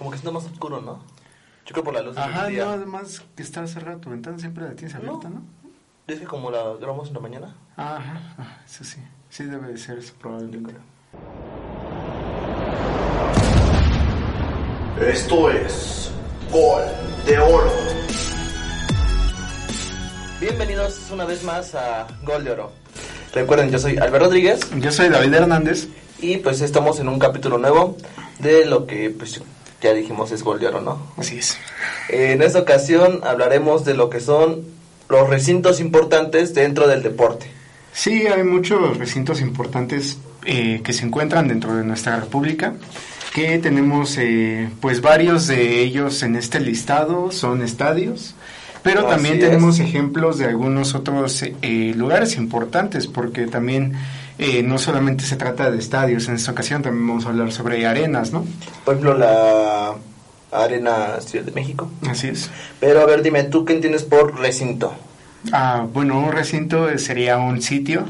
Como que está más oscuro, ¿no? Yo creo por la luz del Ajá, día. no, además que está cerrada tu ventana, siempre la tienes abierta, ¿no? Es que como la grabamos en la mañana. Ajá, ah, eso sí. Sí debe de ser eso probablemente. Esto es Gol de Oro. Bienvenidos una vez más a Gol de Oro. Recuerden, yo soy Albert Rodríguez Yo soy David Hernández. y pues estamos en un capítulo nuevo de lo que pues ya dijimos es Gol de Oro, ¿no? Así es. En esta ocasión hablaremos de lo que son los recintos importantes dentro del deporte. Sí, hay muchos recintos importantes eh, que se encuentran dentro de nuestra república, que tenemos eh, pues varios de ellos en este listado, son estadios, pero Así también es. tenemos ejemplos de algunos otros eh, lugares importantes, porque también eh, no solamente se trata de estadios, en esta ocasión también vamos a hablar sobre arenas, ¿no? Por ejemplo, la Arena Ciudad de México. Así es. Pero a ver, dime, ¿tú qué entiendes por recinto? Ah, bueno, un recinto sería un sitio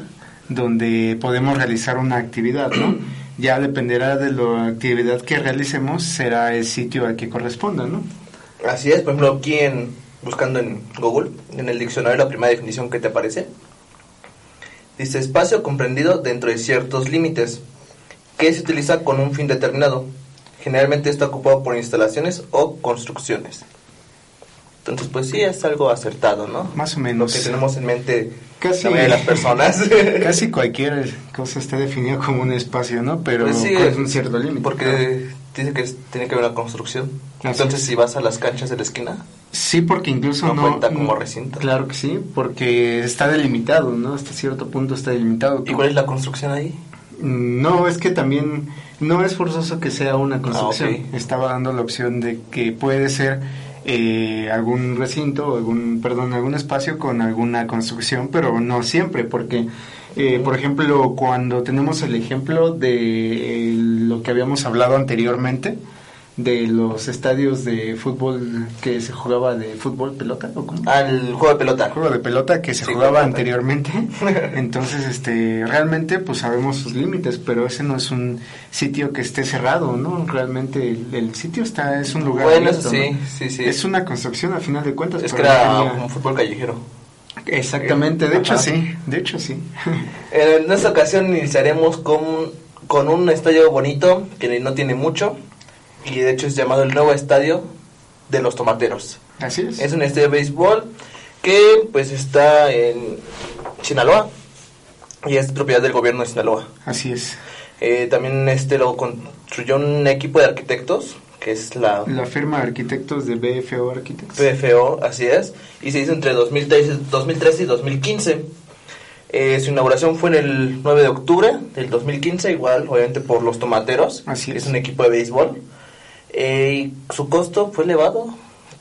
donde podemos realizar una actividad, ¿no? Ya dependerá de la actividad que realicemos, será el sitio al que corresponda, ¿no? Así es, por ejemplo, aquí en, buscando en Google, en el diccionario la primera definición que te aparece, dice espacio comprendido dentro de ciertos límites, que se utiliza con un fin determinado. Generalmente está ocupado por instalaciones o construcciones. Entonces, pues sí, es algo acertado, ¿no? Más o Lo menos. que tenemos en mente Casi- la de las personas. Casi cualquier cosa está definida como un espacio, ¿no? Pero Pues sí, con un cierto límite. Porque dice que tiene que haber una construcción. Entonces, es. si vas a las canchas de la esquina, Sí, porque incluso No no... cuenta como recinto. Claro que sí, porque está delimitado, ¿no? Hasta cierto punto está delimitado. ¿y cuál es la construcción ahí? No, es que también no es forzoso que sea una construcción. Ah, ok. Estaba dando la opción de que puede ser eh, algún recinto, algún, perdón, algún espacio con alguna construcción, pero no siempre, porque, eh, por ejemplo, cuando tenemos el ejemplo de eh, lo que habíamos hablado anteriormente, de los estadios de fútbol que se jugaba de fútbol pelota, ¿o cómo? Al juego de pelota. juego de pelota que se Sí, jugaba anteriormente. Entonces, este, realmente, pues sabemos sus límites, pero ese no es un sitio que esté cerrado, ¿no? Realmente el, el sitio está, es un lugar. Bueno, abierto, sí, ¿no? sí, sí. Es una construcción a final de cuentas. Es que era un fútbol callejero. Exactamente, de hecho Ajá. sí, de hecho sí. En esta ocasión iniciaremos con, con un estadio bonito que no tiene mucho y de hecho es llamado el nuevo estadio de los tomateros. Así es. Es un estadio de béisbol que pues está en Sinaloa y es propiedad del gobierno de Sinaloa. Así es. Eh, también este lo construyó un equipo de arquitectos que es la La firma de arquitectos de BFO Architects. PFO, así es, y se hizo entre 2013, 2013 y 2015. Eh, su inauguración fue en el 9 de octubre del 2015, igual, obviamente por los tomateros. Así es. un equipo de béisbol. Eh, y su costo fue elevado.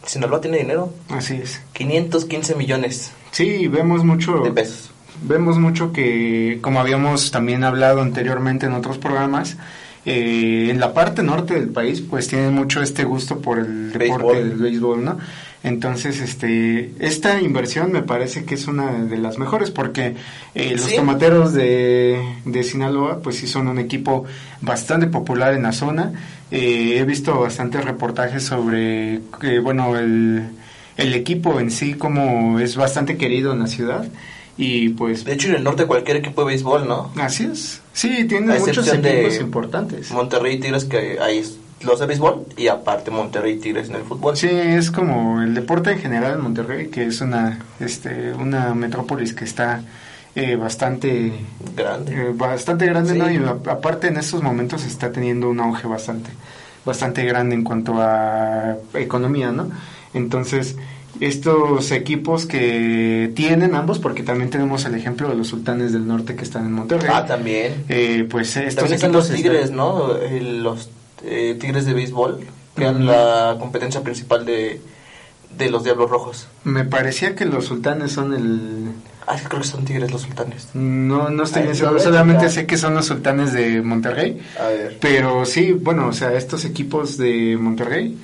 Sinaloa tiene dinero. Así es. 515 millones Sí, vemos mucho. de pesos. Vemos mucho que, como habíamos también hablado anteriormente en otros programas, eh, en la parte norte del país, pues tienen mucho este gusto por el deporte Béisbol. del béisbol, ¿no? Entonces, este, esta inversión me parece que es una de las mejores porque eh, los Sí. tomateros de, de Sinaloa, pues sí son un equipo bastante popular en la zona. Eh, he visto bastantes reportajes sobre, eh, bueno, el, el equipo en sí, como es bastante querido en la ciudad. Y pues De hecho, en el norte cualquier equipo de béisbol, ¿no? Así es. Sí, tiene muchos de equipos importantes. Monterrey y Tigres, que hay los de béisbol, y aparte Monterrey y Tigres en el fútbol. Sí, es como el deporte en general en Monterrey, que es una, este, una metrópolis que está eh, bastante, Grande. eh, bastante grande, Sí. ¿no? Y a- aparte en estos momentos está teniendo un auge bastante, bastante grande en cuanto a economía, ¿no? Entonces, estos equipos que tienen ambos, porque también tenemos el ejemplo de los sultanes del norte que están en Monterrey. Ah, también. Eh, pues estos También están los Tigres, están- ¿no? Eh, los eh, Tigres de béisbol, que eran la competencia principal de, de los Diablos Rojos. Me parecía que los sultanes son el... Ah, creo que son Tigres los sultanes. No, no estoy bien seguro, solamente sé que son los sultanes de Monterrey. A ver. Pero sí, bueno, o sea, estos equipos de Monterrey,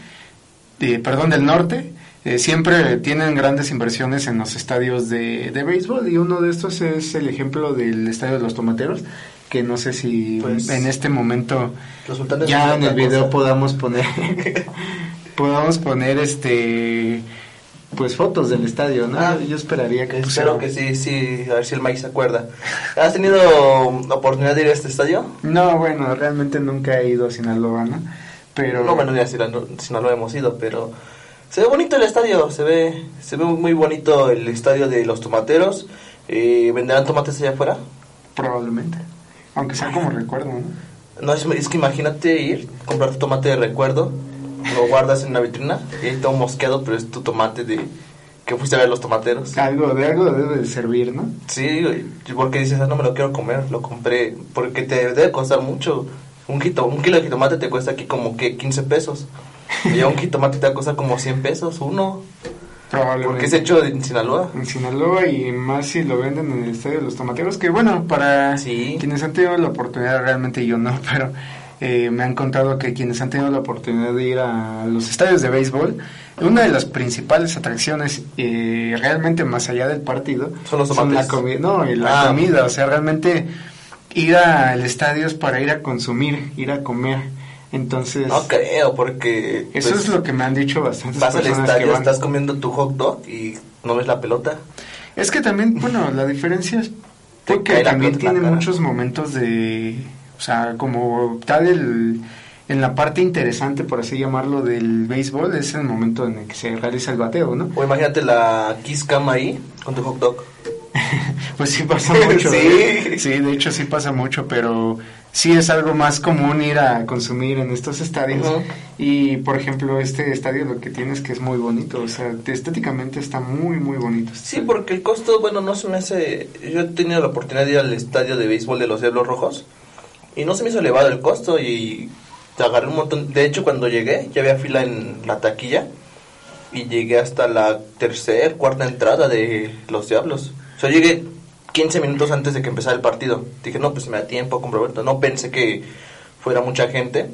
de, perdón, del norte, eh, siempre tienen grandes inversiones en los estadios de, de béisbol y uno de estos es el ejemplo del estadio de los Tomateros, que no sé si Pues, en este momento ya en el video cosa. podamos poner podamos poner este pues fotos del estadio, ¿no? Ah, Yo esperaría que Espero que sí, sí, a ver si el Mike se acuerda. ¿Has tenido oportunidad de ir a este estadio? No, bueno, realmente nunca he ido a Sinaloa, ¿no? Pero No, bueno, ya si, la- si no lo hemos ido, pero se ve bonito el estadio, se ve, se ve muy bonito el estadio de los tomateros. Eh, ¿Venderán tomates allá afuera? probablemente, aunque sea como recuerdo, ¿no? No, es, es que imagínate ir, comprar tu tomate de recuerdo, lo guardas en una vitrina y ahí todo mosqueado, pero es tu tomate de que fuiste a ver los tomateros. Algo de algo debe de servir, ¿no? Sí, porque dices, ah, no me lo quiero comer, lo compré, porque te debe costar mucho. Un, jito- un kilo de jitomate te cuesta aquí como que 15 pesos. Y ya un jitomate te va a costar como 100 pesos, uno. Probablemente. Porque es hecho en Sinaloa. en Sinaloa y más si lo venden en el estadio de los tomateros, que bueno, para Sí. quienes han tenido la oportunidad, realmente yo no, pero eh, me han contado que quienes han tenido la oportunidad de ir a los estadios de béisbol, una de las principales atracciones, eh, realmente más allá del partido, Son los la tomates. comida, no, y la Ah. comida, o sea, realmente ir al estadio es para ir a consumir, ir a comer, entonces... No creo, porque. Eso pues, es lo que me han dicho bastantes Vas al personas que estadio, van. estás comiendo tu hot dog y no ves la pelota. Es que también, bueno, la diferencia es porque también tiene muchos momentos de, o sea, como tal el, en la parte interesante, por así llamarlo, del béisbol, es el momento en el que se realiza el bateo, ¿no? O imagínate la Kiss Cam ahí con tu hot dog. Pues sí pasa mucho. Sí. ¿eh? Sí, de hecho sí pasa mucho, pero sí es algo más común ir a consumir en estos estadios. Y, por ejemplo, este estadio lo que tiene es que es muy bonito, o sea, estéticamente está muy, muy bonito. este Sí, estadio. porque el costo, bueno, no se me hace... Yo he tenido la oportunidad de ir al estadio de béisbol de los Diablos Rojos y no se me hizo elevado el costo y te agarré un montón... De hecho, cuando llegué, ya había fila en la taquilla y llegué hasta la tercera, cuarta entrada de los Diablos. O sea, llegué 15 minutos antes de que empezara el partido. Dije, no, pues me da tiempo, compro boleto. No pensé que fuera mucha gente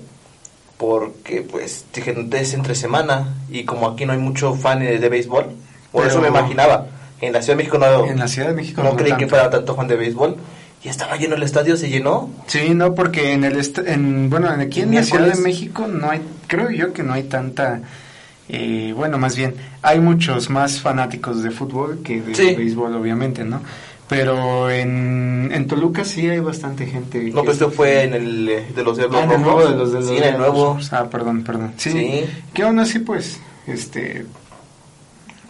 porque, pues, dije, es entre semana y como aquí no hay mucho fan de, de béisbol, por Pero- eso me imaginaba. En la Ciudad de México no, En la Ciudad de México no, no creí que fuera tanto fan de béisbol. Y estaba lleno el estadio, se llenó. Sí, no, porque en el en, bueno, aquí en la Ciudad de. México no hay, creo yo que no hay tanta, eh, bueno, más bien, hay muchos más fanáticos de fútbol que de Sí. béisbol, obviamente, ¿no? Pero en, en Toluca sí hay bastante gente. No, pues esto fue en el eh, de los Diablos Ah, en el nuevo de los de los Sí, en el nuevo. Ah, perdón, perdón. Sí. Sí. Que aún así, pues, este.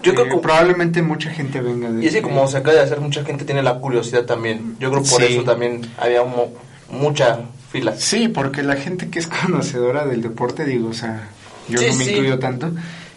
Yo eh, creo que probablemente mucha gente venga de. Y es que como se acaba de hacer, mucha gente tiene la curiosidad también. Yo creo por Sí. eso también había mo- mucha fila. Sí, porque la gente que es conocedora del deporte, digo, o sea, yo Sí, no me sí. incluyo tanto,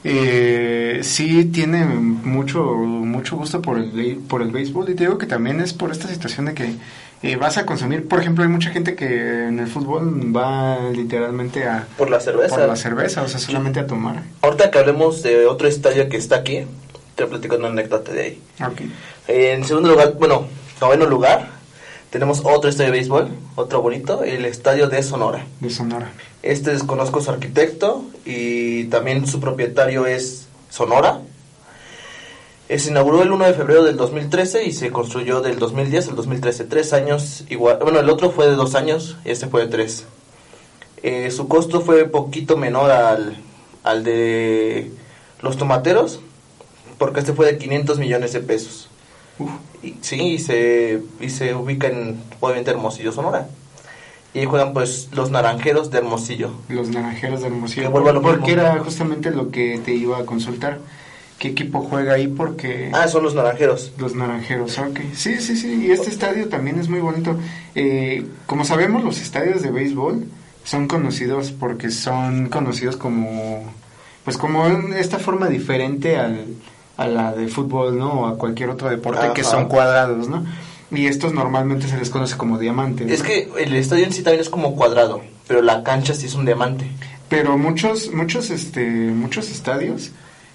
eh, sí tiene mucho mucho gusto por el por el béisbol y te digo que también es por esta situación de que eh, vas a consumir, por ejemplo, hay mucha gente que en el fútbol va literalmente a Por la cerveza. por la cerveza, o sea, solamente a tomar. Ahorita que hablemos de otro estadio que está aquí, te platico una anécdota de ahí. Ok. En segundo lugar, bueno, noveno lugar, tenemos otro estadio de béisbol, otro bonito, el estadio de Sonora. De Sonora. Este desconozco su arquitecto y también su propietario es Sonora. Eh, Se inauguró el 1 de febrero del 2013 y se construyó del 2010 al 2013. Tres años igual. Bueno, el otro fue de dos años y este fue de tres. Eh, su costo fue poquito menor al, al de los tomateros porque este fue de 500 millones de pesos. Uf. Y, sí, y se, y se ubica en, obviamente, Hermosillo, Sonora. Y juegan, pues, los naranjeros de Hermosillo. Los naranjeros de Hermosillo. Porque era justamente lo que te iba a consultar. ¿Qué equipo juega ahí? Porque Ah, son los naranjeros. Los naranjeros, ok. Sí, sí, sí. Y este estadio también es muy bonito. Eh, como sabemos, los estadios de béisbol son conocidos porque son conocidos como, pues como esta forma diferente al, a la de fútbol, ¿no? O a cualquier otro deporte que son cuadrados, ¿no? Y estos normalmente se les conoce como diamantes. Es que el estadio en sí también es como cuadrado, pero la cancha sí es un diamante. Pero muchos, muchos, este, muchos estadios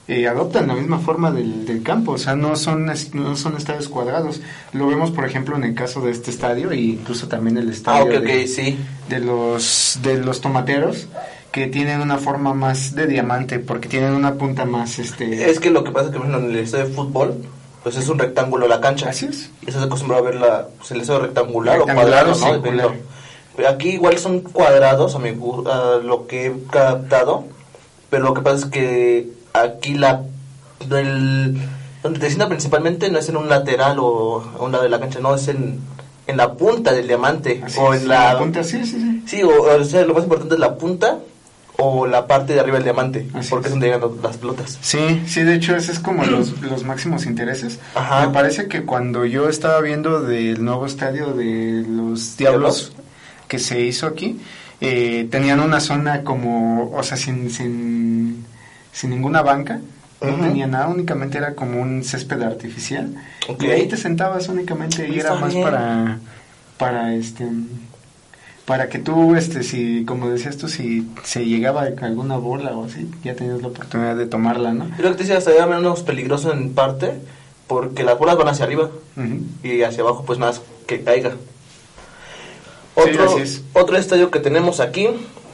eh, adoptan la misma forma del, del campo, o sea, no son, no son estadios cuadrados. Lo vemos, por ejemplo, en el caso de este estadio e incluso también el Ah, estadio de, sí. de los de los tomateros que tienen una forma más de diamante porque tienen una punta más, este, Es que lo que pasa es que, en el estadio de fútbol, pues es un rectángulo la cancha. Así es. Y eso se acostumbra a verla, pues el deseo rectangular, Rectangular o cuadrado, o ¿no? Pero aquí igual son cuadrados, a, mi, a lo que he captado, pero lo que pasa es que aquí la del, donde te sienta principalmente no es en un lateral o a un lado de la cancha, no, es en, en la punta del diamante Así o es, en la, punta, sí, sí, sí. Sí, o, o sea, lo más importante es la punta o la parte de arriba del diamante, Así porque es. donde llegan las pelotas. Sí, sí, de hecho ese es como los, los máximos intereses. Ajá. Me parece que cuando yo estaba viendo del nuevo estadio de los Diablos Diablos. que se hizo aquí, eh, tenían una zona como, o sea, sin, sin, sin ninguna banca, no tenía nada, únicamente era como un césped artificial. Ok. Y ahí te sentabas únicamente y era Está más bien. para, para este para que tú, este, si, como decías tú, si se llegaba alguna bola o así, ya tenías la oportunidad de tomarla, ¿no? Lo que te decía, hasta era menos peligroso en parte, porque las bolas van hacia arriba y hacia abajo pues más que caiga. Otro, es. otro estadio que tenemos aquí,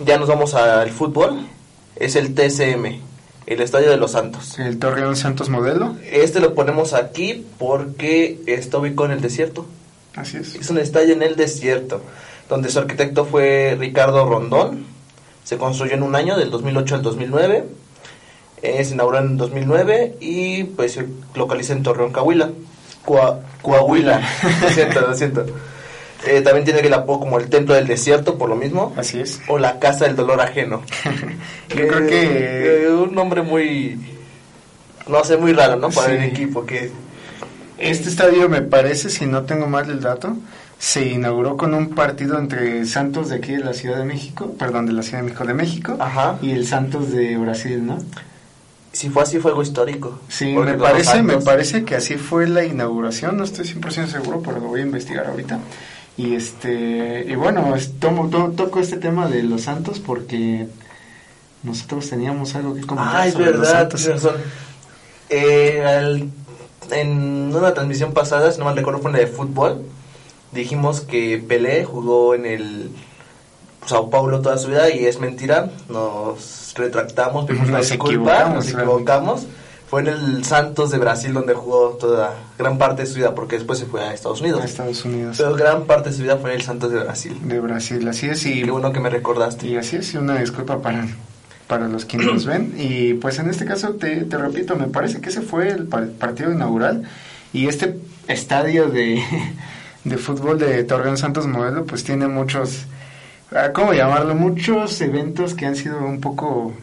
ya nos vamos al fútbol, es el TCM, el Estadio de los Santos. El Torreón Santos Modelo, Este lo ponemos aquí porque está ubicado en el desierto. así es. Es un estadio en el desierto, donde su arquitecto fue Ricardo Rondón. Se construyó en un año, del 2008 al 2009. Eh, se inauguró en 2009 y pues se localiza en Torreón, Coahuila. Coa- Coahuila, lo siento, lo siento. Eh, también tiene el apodo como el Templo del Desierto, por lo mismo. Así es. O la Casa del Dolor Ajeno. Yo creo que Eh, un nombre muy... No sé, muy raro, ¿no? Para Sí. el equipo, que... este estadio me parece, si no tengo mal el dato, se inauguró con un partido entre Santos de aquí de la Ciudad de México, perdón, de la Ciudad de México de México, Ajá. y el Santos de Brasil, ¿no? Si fue así, fue algo histórico. Sí, me los parece, me parece que así fue la inauguración, no estoy 100% seguro, pero lo voy a investigar ahorita. Y este y bueno, es- tomo, to- toco este tema de los Santos porque nosotros teníamos algo que comentar Ah, es sobre los verdad, Santos. tienes razón. Eh, al- en una transmisión pasada, si no mal recuerdo, fue una de fútbol. Dijimos que Pelé jugó en el Sao Paulo toda su vida y es mentira. Nos retractamos, pedimos Nos disculpa, equivocamos, nos equivocamos. Fue en el Santos de Brasil donde jugó toda gran parte de su vida, porque después se fue a Estados Unidos. a Estados Unidos Pero gran parte de su vida fue en el Santos de Brasil. de Brasil, así es y Qué bueno que me recordaste. Y así es, y una disculpa para, para los que nos ven. Y pues en este caso, te, te repito, me parece que ese fue el par- partido inaugural. Y este estadio de, de fútbol de Torreón Santos Modelo, pues tiene muchos, ah, ¿cómo llamarlo? Muchos eventos que han sido un poco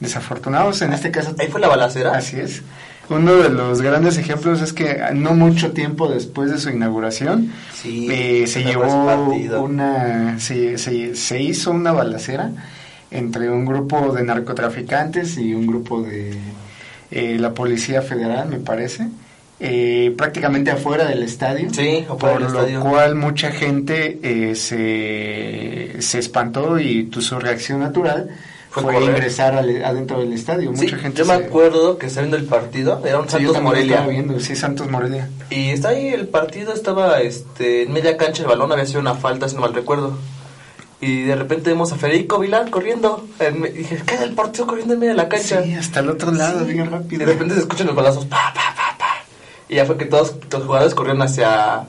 desafortunados. En este caso, Ahí fue la balacera. Así es. Uno de los grandes ejemplos es que no mucho tiempo después de su inauguración Sí, eh, se llevó una se, se, se hizo una balacera entre un grupo de narcotraficantes y un grupo de eh, la policía federal me parece eh, prácticamente afuera del estadio Sí, por lo estadio. cual mucha gente eh, se, se espantó y tu, su reacción natural Fue ingresar al- adentro del estadio Sí, mucha gente yo me acuerdo que estaba viendo el partido, era un Sí, Santos Morelia. viendo, sí, Santos Morelia. Y está ahí el partido, estaba este, en media cancha el balón, había sido una falta, si no mal recuerdo. Y de repente vemos a Federico Vilán corriendo. En dije, ¿qué es el partido corriendo en medio de la cancha? Sí, hasta el otro lado, bien Y rápido. de repente se escuchan los balazos, pa, pa. Y ya fue que todos los jugadores corrieron hacia,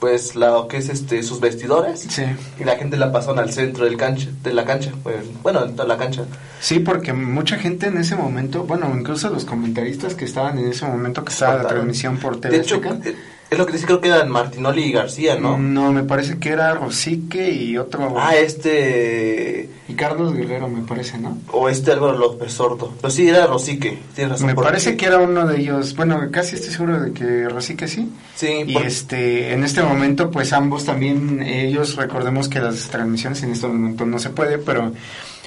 pues, lo que es este, sus vestidores. Sí. Y la gente la pasaron al centro del cancha, de la cancha, pues, bueno, en toda la cancha. Sí, porque mucha gente en ese momento, bueno, incluso los comentaristas que estaban en ese momento que estaba la transmisión por TV De hecho, es lo que dice, creo que eran Martinoli y García, ¿no? no, me parece que era Rosique y otro, Ah, este... y Carlos Guerrero me parece, ¿no? O este Álvaro López Sordo. Pero sí, era Rosique, tienes razón. Me parece que era uno de ellos, bueno, casi estoy seguro de que Rosique sí. Sí, Y por- este, en este momento, pues ambos también, ellos, recordemos que las transmisiones en este momento no se puede, pero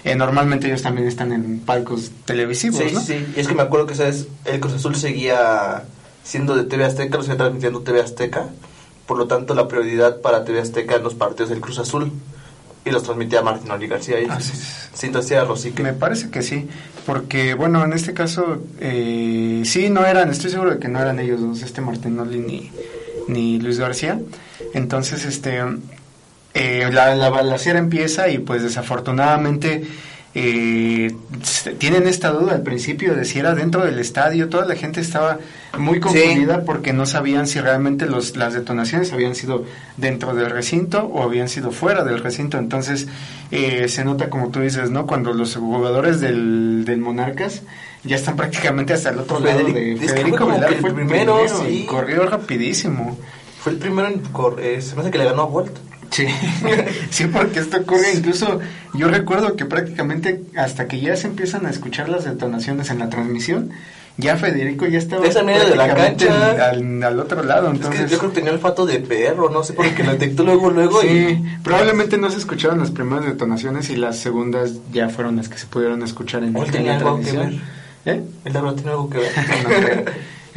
eh, normalmente ellos también están en palcos televisivos, sí, ¿no? sí. Y es que me acuerdo que, ¿sabes? El Cruz Azul seguía siendo de TV Azteca, lo seguía transmitiendo TV Azteca. Por lo tanto, la prioridad para TV Azteca en los partidos del Cruz Azul. Y los transmitía Martinoli García. Y, era Rosique. Me parece que sí, porque bueno, en este caso, eh, sí, no eran, estoy seguro de que no eran ellos dos, este Martinoli ni, ni Luis García. Entonces, este, eh, la, la balacera empieza y pues desafortunadamente eh, tienen esta duda al principio de si era dentro del estadio. Toda la gente estaba muy confundida porque no sabían si realmente los, las detonaciones habían sido dentro del recinto o habían sido fuera del recinto. Entonces eh, se nota, como tú dices, ¿no? Cuando los jugadores del, del Monarcas ya están prácticamente hasta el otro lado Federico- de fue Federico como Velar que el fue primero, primero, sí. y corrió rapidísimo. Fue el primero en correr, se me hace que le ganó a Bolt. Sí, sí, porque esto ocurre incluso, yo recuerdo que prácticamente hasta que ya se empiezan a escuchar las detonaciones en la transmisión, ya Federico ya estaba Es en medio de la prácticamente cancha. al, al otro lado, Es entonces... que yo creo que tenía olfato de perro, no sé, porque lo detectó luego, luego Sí, y... probablemente no se escucharon las primeras detonaciones y las segundas ya fueron las que se pudieron escuchar en, ¿O él en tenía la algo que transmisión. ¿Eh? El tiene algo que ver. No.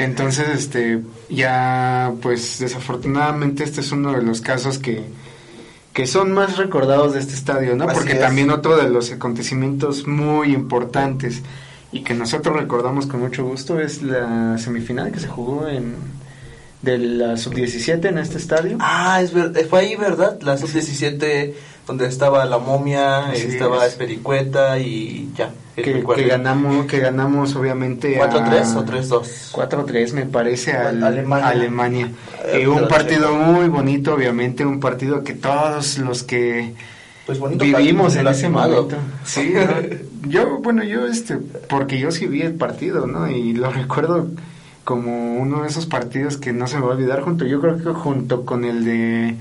Entonces, este, ya, pues, desafortunadamente este es uno de los casos que, que son más recordados de este estadio, ¿no? Así Porque es. también otro de los acontecimientos muy importantes y que nosotros recordamos con mucho gusto es la semifinal que se jugó en de la sub-17 en este estadio. Ah, es ver- fue ahí, ¿verdad? La sub-17, donde estaba la momia, Así estaba es. Espericueta y ya. que, ganamos, que ganamos obviamente a- 4-3 o 3-2. 4-3 me parece al- Alemania. a Alemania. Eh, Eh, un partido muy bonito, obviamente, un partido que todos los que Pues vivimos en ese momento. Sí, ¿no? yo, bueno, yo este, porque yo sí vi el partido, ¿no? Y lo recuerdo como uno de esos partidos que no se me va a olvidar junto, yo creo que junto con el de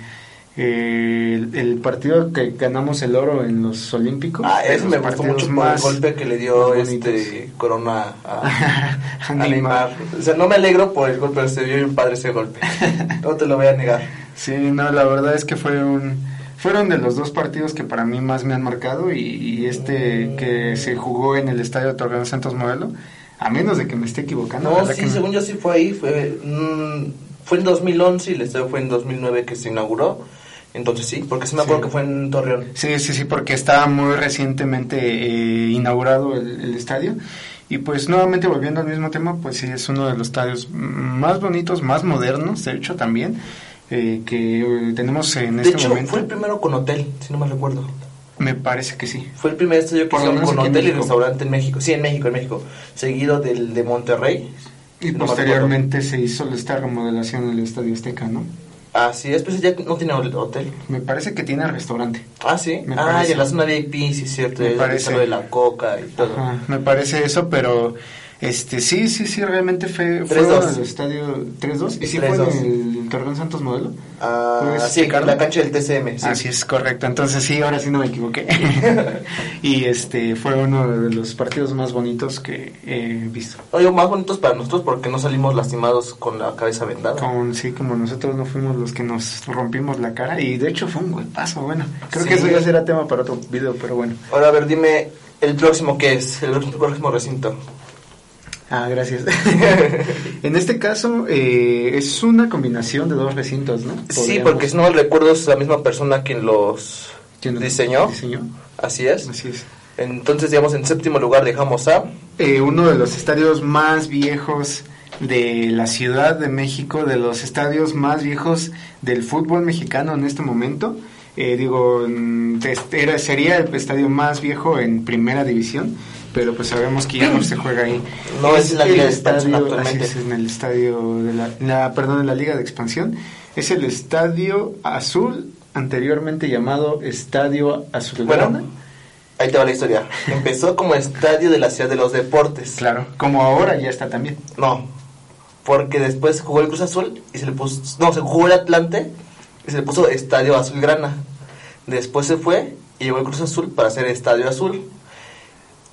eh, el, el partido que ganamos el oro en los Olímpicos. Ah, eso me gustó mucho por el golpe que le dio este Corona a, A Neymar. O sea, no me alegro por el golpe, pero se vio bien padre ese golpe. No te lo voy a negar. Sí, no, la verdad es que fue un, fueron de los dos partidos que para mí más me han marcado y, y este que se jugó en el estadio Torreón Santos Modelo, a menos de que me esté equivocando. No, ¿verdad sí, que según yo sí fue ahí. Fue, mm, fue en 2011 y el estadio fue en 2009 que se inauguró. Entonces sí, porque sí me acuerdo Sí. que fue en Torreón. Sí, sí, sí, porque estaba muy recientemente eh, inaugurado el, el estadio. Y pues nuevamente volviendo al mismo tema, pues sí, es uno de los estadios más bonitos, más modernos, de hecho también, eh, que eh, tenemos en De este hecho, momento. fue el primero con hotel, si no me recuerdo. Me parece que sí. Fue el primer estadio que Por hicieron con hotel y restaurante en México. Sí, en México, en México. Seguido del de Monterrey. Y no posteriormente se hizo esta remodelación del Estadio Azteca, ¿no? Así es, pues ya no tiene hotel. Me parece que tiene restaurante. Ah, sí. Me ah, parece. y en la zona VIP, sí, es cierto. Me parece. parece. lo de la coca y todo. Ajá, me parece eso, pero este sí, sí, sí, realmente fue, fue 3-2. uno del estadio 3-2. ¿Y sí fue 3-2. en el Torreón Santos Modelo? Ah, ¿Puedes sí, en la cancha del TCM. Sí. Así es, correcto. Entonces sí, ahora sí no me equivoqué. y este fue uno de los partidos más bonitos que he visto. Oye, más bonitos para nosotros porque no salimos lastimados con la cabeza vendada. Con, sí, como nosotros no fuimos los que nos rompimos la cara y de hecho fue un golpazo, bueno. Creo Sí. que eso ya será tema para otro video, pero bueno. Ahora, a ver, dime el próximo qué es, el próximo recinto. Ah, gracias. en este caso eh, es una combinación de dos recintos, ¿no? Sí, Podríamos- porque si no recuerdo es la misma persona quien los ¿Quién lo diseñó. diseñó? Así es. Así es. Entonces, digamos, en séptimo lugar dejamos a... Eh, uno de los estadios más viejos de la Ciudad de México, de los estadios más viejos del fútbol mexicano en este momento. Eh, digo, este era, sería el estadio más viejo en primera división, pero pues sabemos que ya no se juega ahí. No, es la el Liga de Expansión actualmente. es, en el estadio de la, la- perdón, en la Liga de Expansión. Es el Estadio Azul, anteriormente llamado Estadio Azulgrana. Bueno, ahí te va la historia. Empezó como estadio de la Ciudad de los Deportes. Claro, como ahora ya está también. No, porque después jugó el Cruz Azul y se le puso... No, se jugó el Atlante y se le puso Estadio Azulgrana. Después se fue y llegó el Cruz Azul para hacer Estadio Azul.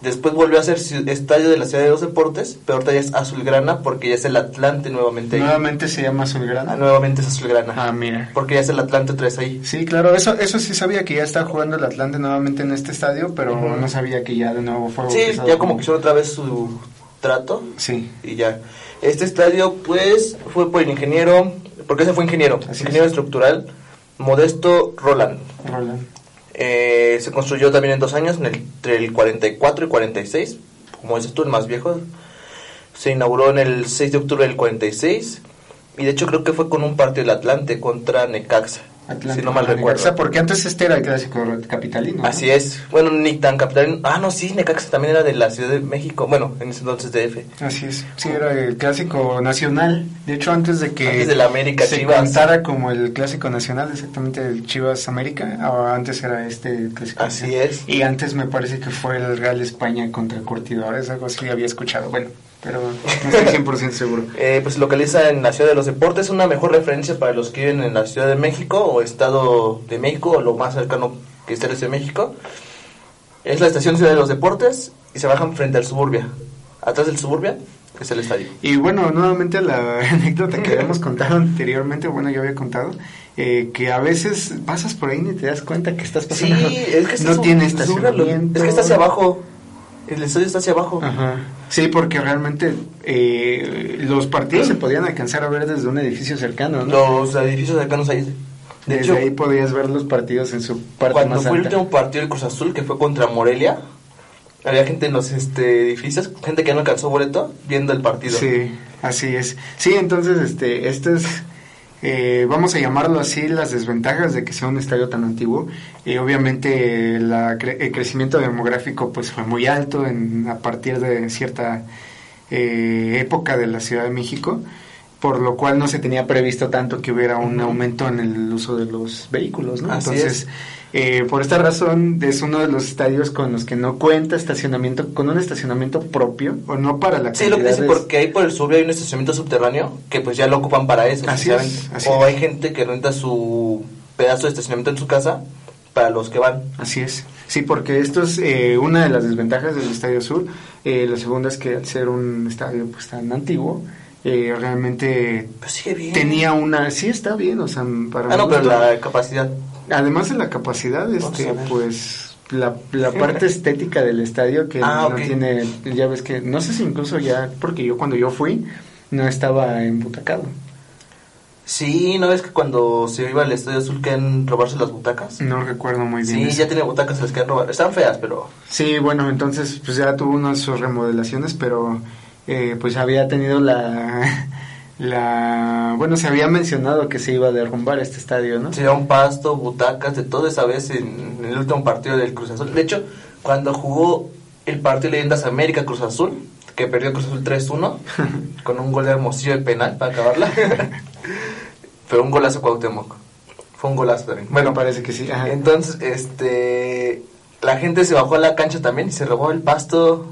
Después volvió a ser Estadio de la Ciudad de los Deportes, pero ahorita ya es Azulgrana porque ya es el Atlante nuevamente ahí. Nuevamente se llama Ah, Azulgrana. nuevamente es Azulgrana. Ah, mira. Porque ya es el Atlante otra vez ahí. Sí, claro, eso eso sí sabía que ya está jugando el Atlante nuevamente en este estadio, pero no sabía que ya de nuevo fue Sí, ya como que otra vez su trato Sí, y ya. Este estadio, pues, fue por el ingeniero, porque ese fue ingeniero, Así ingeniero es. estructural, Modesto Roland. Roland. Eh, se construyó también en dos años, en el- entre el 44 y 46, como dices tú, el más viejo. Se inauguró en el 6 de octubre del 46 y de hecho creo que fue con un partido del Atlante contra Necaxa. Atlante. si no mal recuerdo. Porque antes este era el clásico capitalino. ¿no? Así es. Bueno, ni tan capital. Ah, no, sí, Necaxa también era de la Ciudad de México. Bueno, en ese entonces DF. Así es, sí, era el clásico nacional. De hecho, antes de que Antes de la América, se Chivas. contara como el clásico nacional, exactamente el Chivas América, ah, antes era este el clásico Así nacional. es. Y antes me parece que fue el Real España contra Curtidores, algo así había escuchado. Bueno, pero no estoy 100% seguro. Eh, pues se localiza en la Ciudad de los Deportes, una mejor referencia para los que viven en la Ciudad de México o Estado de México o lo más cercano que esté de México. Es la estación Ciudad de los Deportes y se bajan frente al Suburbia. Atrás del Suburbia es el estadio. Y bueno, nuevamente la anécdota que habíamos contado anteriormente, bueno, yo había contado, eh, que a veces pasas por ahí y ni te das cuenta que estás Sí, pasando. es que no tiene estacionamiento. Es que está hacia abajo. El estadio está hacia abajo. Ajá. Sí, porque realmente eh, los partidos se podían alcanzar a ver desde un edificio cercano, ¿no? Los edificios cercanos ahí. De desde hecho, ahí podías ver los partidos en su parte cuando más fue el último partido del Cruz Azul, que fue contra Morelia, había gente en los este, edificios, gente que no alcanzó boleto, viendo el partido. Sí, así es. Sí, entonces, este, esto es, eh, vamos a llamarlo así, las desventajas de que sea un estadio tan antiguo. Eh, obviamente, la cre- el crecimiento demográfico pues fue muy alto en, a partir de cierta eh, época de la Ciudad de México, por lo cual no se tenía previsto tanto que hubiera un aumento en el uso de los vehículos, ¿no? Así Entonces, eh, por esta razón es uno de los estadios con los que no cuenta estacionamiento, con un estacionamiento propio, o no para la Sí, lo que dice, de- porque ahí por el sur hay un estacionamiento subterráneo que pues ya lo ocupan para eso. Así es, así o es. hay gente que renta su pedazo de estacionamiento en su casa para los que van. Así es. Sí, porque esto es eh, una de las desventajas del Estadio Sur. Eh, la segunda es que al ser un estadio pues tan antiguo, eh, realmente bien. tenía una... Sí, está bien, o sea, para Ah, no, pero la capacidad. Además de la capacidad, este, pues la, la parte estética del estadio que Ah, no tiene, ya ves que, no sé si incluso ya, porque yo cuando yo fui no estaba embutacado. Sí, ¿no ves que cuando se iba al Estadio Azul querían robarse las butacas? No recuerdo muy bien. Sí, eso. ya tiene butacas, las querían robar. Están feas, pero... Sí, bueno, entonces pues ya tuvo unas sus remodelaciones, pero eh, pues había tenido la, la... Bueno, se había mencionado que se iba a derrumbar este estadio, ¿no? Se llevaron pasto, butacas, de todo esa vez en, en el último partido del Cruz Azul. De hecho, cuando jugó el partido de Leyendas América Cruz Azul, que perdió Cruz Azul 3-1, con un gol de Hermosillo de penal para acabarla. Pero un golazo Cuauhtémoc. Fue un golazo también. Bueno, parece que sí. ajá. entonces, este... La gente se bajó a la cancha también y se robó el pasto.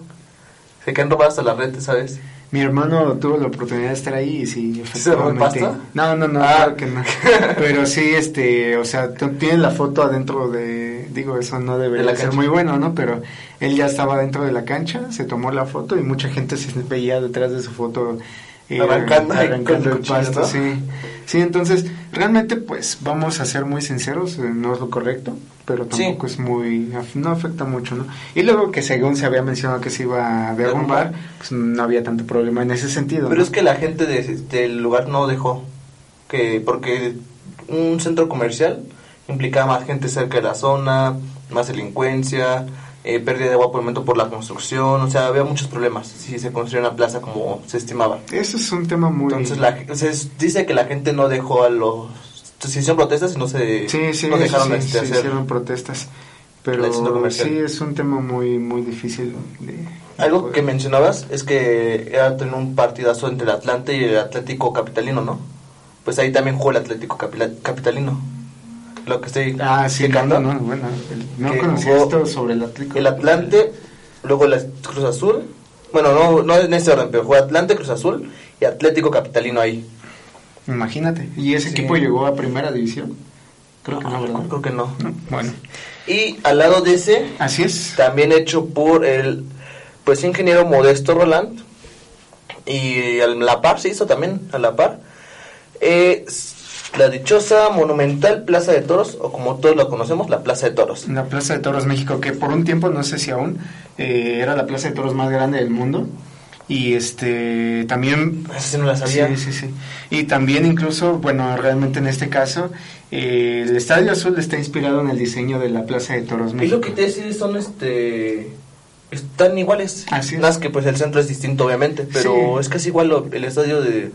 Se quedan robadas hasta la red, ¿sabes? Mi hermano tuvo la oportunidad de estar ahí y sí, se efectivamente. pasto? No, no, no, Ah. claro que no. Pero sí, este, o sea, tiene la foto adentro de, digo, eso no De debería ser cancha. muy bueno, ¿no? Pero él ya estaba dentro de la cancha, se tomó la foto y mucha gente se veía detrás de su foto. Eh, Arrancando arrancando con el pasto, ¿no? sí. Sí, entonces, realmente, pues, vamos a ser muy sinceros, eh, no es lo correcto, pero Sí. tampoco es muy, no afecta mucho, ¿no? Y luego que según se había mencionado que se iba a derrumbar, pues no había tanto problema en ese sentido. Pero ¿no? es que la gente de- del lugar no dejó. que Porque un centro comercial implicaba más gente cerca de la zona, más delincuencia, eh, pérdida de agua por el momento por la construcción. O sea, había muchos problemas si se construía una plaza como se estimaba. Eso es un tema muy... Entonces la, se dice que la gente no dejó a los... Se hicieron protestas y no se Sí, sí, no dejaron sí, este, se hacer. hicieron protestas. Pero sí, es un tema muy muy difícil de... Algo que mencionabas es que era tener un partidazo entre el Atlante y el Atlético Capitalino, ¿no? Pues ahí también jugó el Atlético Capitalino. Lo que estoy Ah, sí, checando. no, no, bueno, el- no conocía esto sobre el Atlético. El Atlante, luego el Cruz Azul. Bueno, no, no en ese orden, pero jugó Atlante, Cruz Azul y Atlético Capitalino ahí. Imagínate. ¿Y ese Sí. equipo llegó a primera división? Creo que no, ¿verdad? Creo que no. No, Bueno, Y al lado de ese, así es. también hecho por el pues ingeniero Modesto Roland y a la par se hizo también a la par eh, la dichosa monumental Plaza de Toros o como todos la conocemos la Plaza de Toros la Plaza de Toros México, que por un tiempo, no sé si aún, eh, era la Plaza de Toros más grande del mundo. Y este también sí no la sabía Sí, sí, sí. Y también incluso, bueno, realmente en este caso, eh, el Estadio Azul está inspirado en el diseño de la Plaza de Toros y México. lo que te decía son este están iguales Así es. más que pues el centro es distinto obviamente pero Sí. es casi igual lo- el estadio de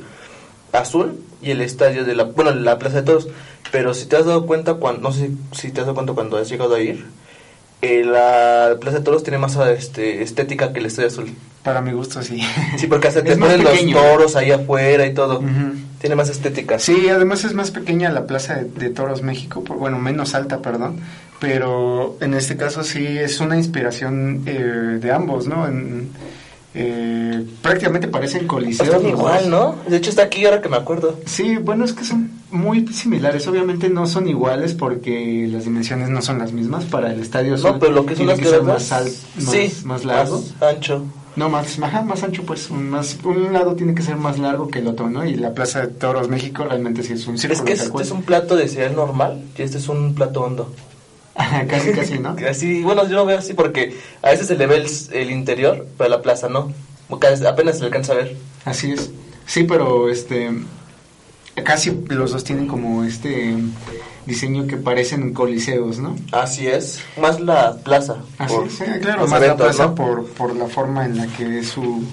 Azul y el estadio de la bueno la Plaza de Toros Pero si te has dado cuenta, cuando, no sé si te has dado cuenta cuando has llegado a ir, eh, la Plaza de Toros tiene más este, estética que el Estadio Azul. Para mi gusto, sí. Sí, porque hasta te ponen los toros ahí afuera y todo. Ujú. Tiene más estética. Sí, además es más pequeña la Plaza de, de Toros México, por- bueno, menos alta, perdón, pero en este caso sí es una inspiración eh, de ambos, ¿no? En- eh, prácticamente parecen coliseos. Están igual. ¿no? De hecho está aquí ahora que me acuerdo. Sí, bueno, es que son muy similares. Obviamente no son iguales porque las dimensiones no son las mismas. Para el estadio No, pero lo que son las que más, al- más, sí, más largo. más ancho. No, más, ajá, más ancho, pues. Un, más, un lado tiene que ser más largo que el otro, ¿no? Y la Plaza de Toros México realmente sí es un círculo. Es que este es un plato de cereal normal y este es un plato hondo. Casi, casi, ¿no? Así, bueno, yo lo veo así porque a veces se le ve el, el interior, pero la plaza no. Apenas se le alcanza a ver. Así es. Sí, pero este casi los dos tienen como este diseño que parecen coliseos, ¿no? Así es. Más la plaza. Así por es, claro, más la plaza ¿no? por, por la forma en la que es su,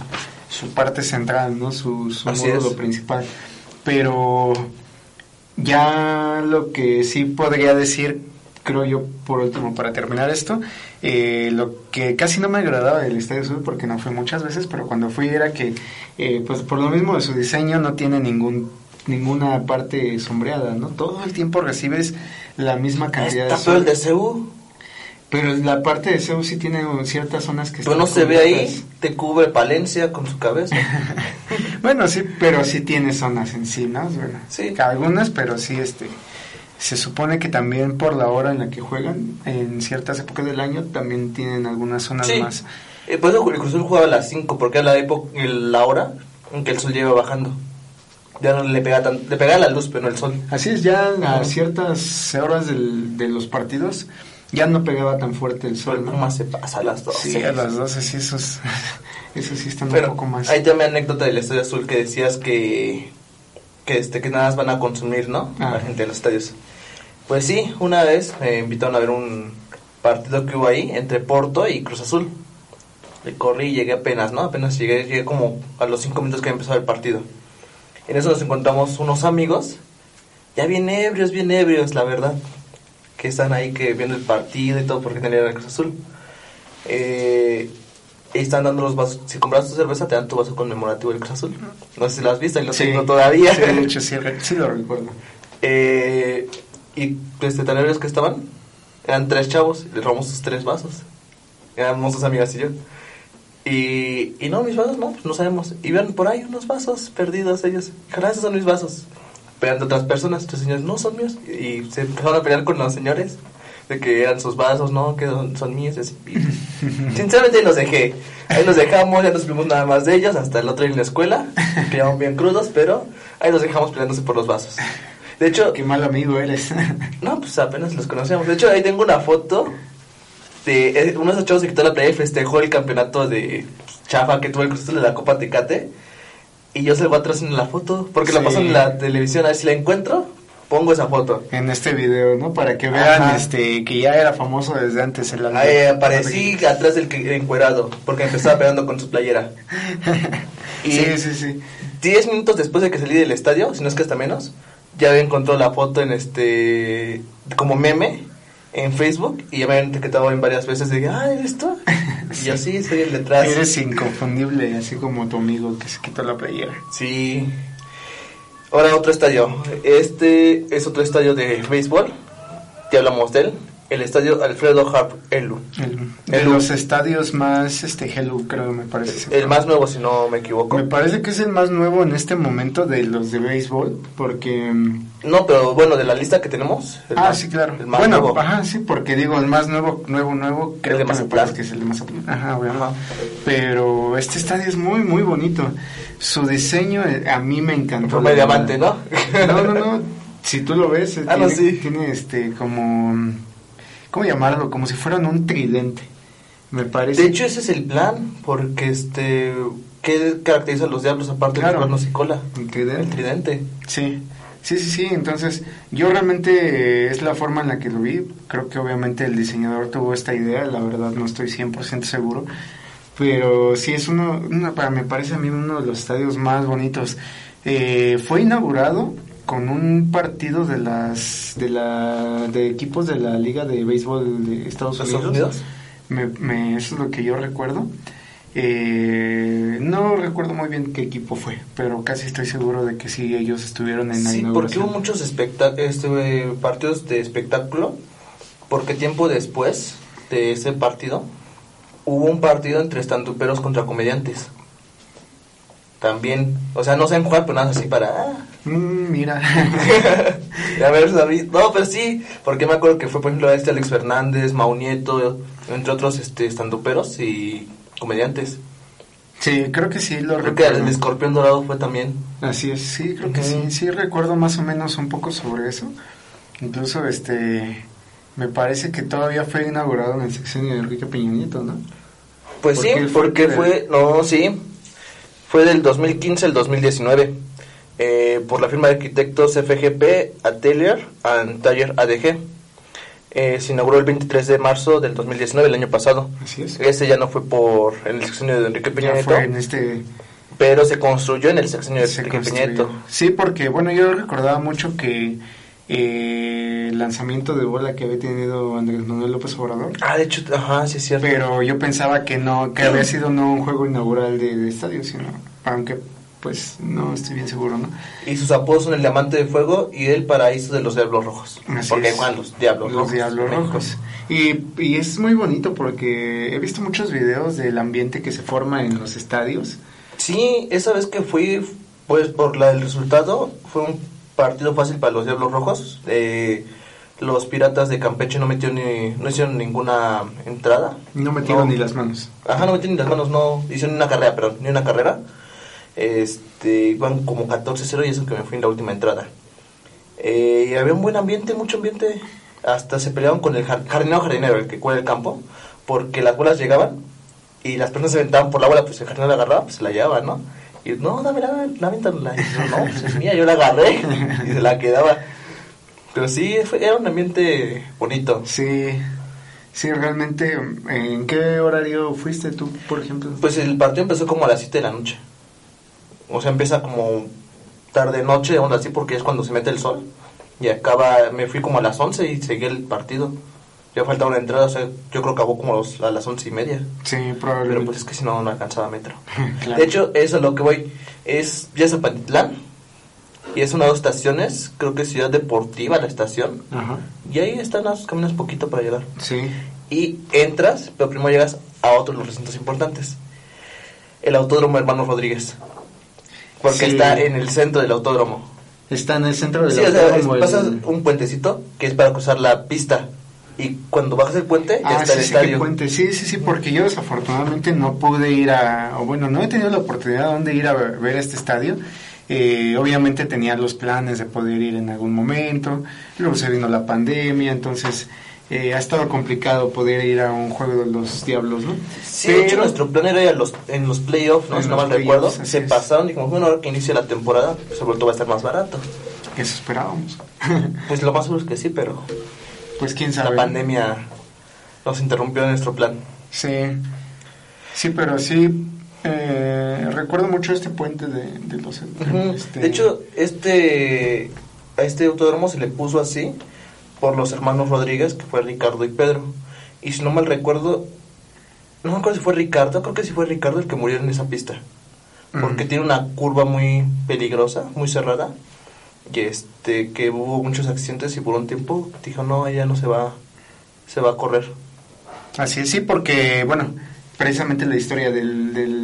su parte central, ¿no? Su, su módulo es. principal. Pero ya lo que sí podría decir, creo yo, por último, para terminar esto, eh, lo que casi no me agradaba del Estadio Sur, porque no fui muchas veces, pero cuando fui era que, eh, pues por lo mismo de su diseño, no tiene ningún ninguna parte sombreada, ¿no? Todo el tiempo recibes la misma cantidad Está de peor el de CEU. Pero la parte de Zeus sí tiene ciertas zonas que Pero no se ve ahí. Te cubre Palencia con su cabeza. Bueno, sí, pero sí tiene zonas en sí, ¿no? Bueno, Sí. Algunas, pero sí, este... Se supone que también por la hora en la que juegan, en ciertas épocas del año, también tienen algunas zonas Sí. más. Eh, por eso el Cruz jugaba a las 5, porque era la, época, la hora en que el sol lleva bajando. Ya no le pega tan, le pega la luz, pero no el sol. Así es, ya a ciertas horas del- de los partidos ya no pegaba tan fuerte el sol, Pero ¿no? ¿cómo se pasa a las 12? Sí, a las 12 sí, esos, esos sí están Pero un poco más... ahí también anécdota del Estadio Azul que decías que que este que nada más van a consumir, ¿no? Ah. La gente en los estadios. Pues sí, una vez me invitaron a ver un partido que hubo ahí entre Porto y Cruz Azul. Le corrí y llegué apenas, ¿no? Apenas llegué, llegué como a los cinco minutos que había empezado el partido. En eso nos encontramos unos amigos, ya bien ebrios, bien ebrios, la verdad. Que están ahí que viendo el partido y todo porque tenían el Cruz Azul. Eh, y están dando los vasos. Si compras tu cerveza, te dan tu vaso conmemorativo del Cruz Azul. No sé si lo has visto, y lo Sí. tengo todavía. Sí, de hecho, sí, sí lo recuerdo. Eh, y este, tan ebrios que estaban, eran tres chavos, les robamos sus tres vasos. Éramos dos amigas y yo. Y, y no, mis vasos no, pues no sabemos. Y ven por ahí unos vasos perdidos ellos. Ojalá esos son mis vasos. Peleando otras personas, estos señores no son míos. Y se empezaron a pelear con los señores. De que eran sus vasos, no, que son, son míos. y sinceramente los dejé. Ahí los dejamos, ya no supimos nada más de ellos. Hasta el otro día en la escuela. Que iban bien crudos, pero ahí los dejamos peleándose por los vasos. De hecho, Qué mal amigo eres. no, pues apenas los conocemos. De hecho, ahí tengo una foto de eh, uno de esos chavos que quitó la playa y festejó el campeonato de chafa que tuvo el Cruz de la Copa Tecate. Y yo salgo atrás en la foto, porque la Sí. paso en la televisión. A ver si la encuentro, pongo esa foto. en este video, ¿no? Para que vean Ajá. este que ya era famoso desde antes el. Ahí aparecí atrás del que- encuerado, porque empezaba pegando con su playera. Y Sí, sí, sí. Diez minutos después de que salí del estadio, si no es que hasta menos, ya encontró la foto en este, como meme, en Facebook, y ya me habían etiquetado en varias veces, de, ah, ¿eres tú? Y yo sí, soy el detrás. Eres inconfundible, así como tu amigo que se quitó la playera. Sí. Ahora otro estadio. Este es otro estadio de béisbol. Ya hablamos de él. El estadio Alfredo Harp Elu. El, de El- los estadios más este Hello, creo me parece. El más nuevo, si no me equivoco. Me parece que es el más nuevo en este momento de los de béisbol, porque... mm, No, pero bueno, de la lista que tenemos. el ah, más- sí, claro. El más bueno, nuevo. ajá, sí, porque digo, el más nuevo, nuevo, nuevo, creo de que me que es el de Mazatlán. Ajá. Ajá. Pero este estadio es muy, muy bonito. Su diseño eh, a mí me encantó. En forma de diamante, ¿no? No, no, no. Si tú lo ves, eh, Ah, no, sí. tiene este como... ¿Cómo llamarlo? Como si fueran un tridente. Me parece. De hecho, ese es el plan, porque este. ¿Qué caracteriza a los diablos aparte Claro. de cuernos y cola? un tridente. El tridente. Sí, sí, sí, sí. Entonces, yo realmente eh, es la forma en la que lo vi. Creo que obviamente el diseñador tuvo esta idea. La verdad, no estoy 100% seguro. Pero sí es uno, para, me parece a mí uno de los estadios más bonitos. Eh, fue inaugurado con un partido de las de la de equipos de la liga de béisbol de Estados ¿Los Unidos. Me, me- eso es lo que yo recuerdo. Eh, no recuerdo muy bien qué equipo fue, pero casi estoy seguro de que sí ellos estuvieron en la Sí, porque hubo muchos este, partidos de espectáculo, porque tiempo después de ese partido hubo un partido entre estanduperos contra comediantes. También, o sea, no saben jugar, pero nada así para... ah. Mm, mira. a ver. No, pero sí, porque me acuerdo que fue, por ejemplo, este Alex Fernández, Mau Nieto, entre otros este, estanduperos y comediantes. sí, creo que sí lo Creo que recuerdo. el escorpión dorado fue también. Así es, sí, creo que sí, sí recuerdo más o menos un poco sobre eso. Incluso, este, me parece que todavía fue inaugurado en el sexenio de Enrique Peña Nieto, ¿no? Pues sí, Porque fue, no, sí, fue del 2015 al 2019, eh, por la firma de arquitectos FGP Atelier and Taller ADG. Eh, se inauguró el 23 de marzo del 2019, el año pasado. Así es. Ese ya no fue por en el sexenio de Enrique Peña Nieto, en este pero se construyó en el sexenio de Enrique Peña. Nieto. Sí, porque, bueno, yo recordaba mucho que eh, el lanzamiento de bola que había tenido Andrés Manuel López Obrador, Ah, de hecho, ajá, sí es cierto. pero yo pensaba que no, que había sido no un juego inaugural de, de estadio, sino, aunque, pues, no estoy bien seguro, ¿no? Y sus apodos son el Diamante de Fuego y el Paraíso de los Diablos Rojos. Así porque es. los Diablos Los Rojos. Diablos. Rojos. Y, y es muy bonito porque he visto muchos videos del ambiente que se forma en los estadios. Sí, esa vez que fui, pues por la, el resultado, fue un partido fácil para los Diablos Rojos. Eh, los Piratas de Campeche no metieron ni, no hicieron ninguna entrada. No metieron No. ni las manos. Ajá, no metieron ni las manos, no hicieron ni una carrera, perdón, ni una carrera. Este, iban como 14-0 y eso que me fui en la última entrada. Eh, y había un buen ambiente, mucho ambiente. Hasta se peleaban con el jar- jardinero jardinero, el que cuida el campo, porque las bolas llegaban y las personas se aventaban por la bola, pues el jardinero la agarraba, pues se la llevaba, ¿no? Y no, dame la, la aviéntala. Y yo, no, pues es mía, yo la agarré y se la quedaba. Pero sí, fue- era un ambiente bonito. Sí, sí, realmente. ¿En qué horario fuiste tú, por ejemplo? Pues el partido empezó como a las 7 de la noche. O sea, empieza como tarde noche, aún así, porque es cuando se mete el sol. Y acaba, me fui como a las 11 y seguí el partido. Ya faltaba una entrada, o sea, yo creo que acabó como a los- a las once y media. sí, Pero probablemente. pues es que si no, no alcanzaba metro. Claro. De hecho, eso es a lo que voy. Es ya Zapatitlán. Y es una de dos estaciones, creo que es Ciudad Deportiva la estación. Ajá. Y ahí están los caminos poquito para llegar. Sí, Y entras, pero primero llegas a otros de los recintos importantes. El Autódromo Hermano Rodríguez. Porque Sí. está en el centro del autódromo. está en el centro del Sí, o sea, autódromo, el- pasas un puentecito que es para cruzar la pista. Y cuando bajas el puente, ya Ah, está sí, el estadio. puente. Sí, sí, sí, porque yo desafortunadamente no pude ir a, o bueno, no he tenido la oportunidad de ir a ver este estadio. Eh, obviamente tenía los planes de poder ir en algún momento, luego se vino la pandemia, entonces eh, ha estado complicado poder ir a un juego de los diablos, ¿no? Sí, de hecho, nuestro plan era ir a los, en los playoffs, ¿no? En si no mal recuerdo. Se es. pasaron y como bueno, ahora que inicia la temporada, pues sobre todo va a estar más barato. Eso esperábamos. Pues lo más seguro es que sí, pero pues quién sabe. la pandemia nos interrumpió nuestro plan. Sí, sí, pero sí, eh, recuerdo mucho este puente de, de los... Este- De hecho, este a este autódromo se le puso así por los hermanos Rodríguez, que fue Ricardo y Pedro. Y si no mal recuerdo, no me acuerdo si fue Ricardo, creo que sí fue Ricardo el que murió en esa pista. Porque tiene una curva muy peligrosa, muy cerrada. Y este, que hubo muchos accidentes y por un tiempo dijo, no, ella no se va, se va a correr. Así es, sí, porque, bueno, precisamente la historia del, del,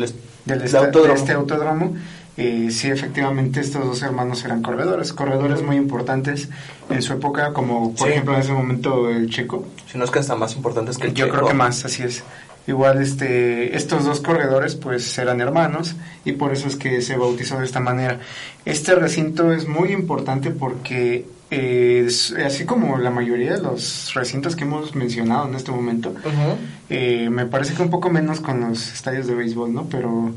Del del esta- autódromo. de este autódromo, eh, sí, efectivamente, estos dos hermanos eran corredores, corredores muy importantes en su época, como por Sí. ejemplo en ese momento el Checo. Si no es que hasta más importantes que el Yo creo Checo. que más, así es. Igual este, estos dos corredores pues eran hermanos y por eso es que se bautizó de esta manera. Este recinto es muy importante porque eh, así como la mayoría de los recintos que hemos mencionado en este momento, eh, me parece que un poco menos con los estadios de béisbol, ¿no? Pero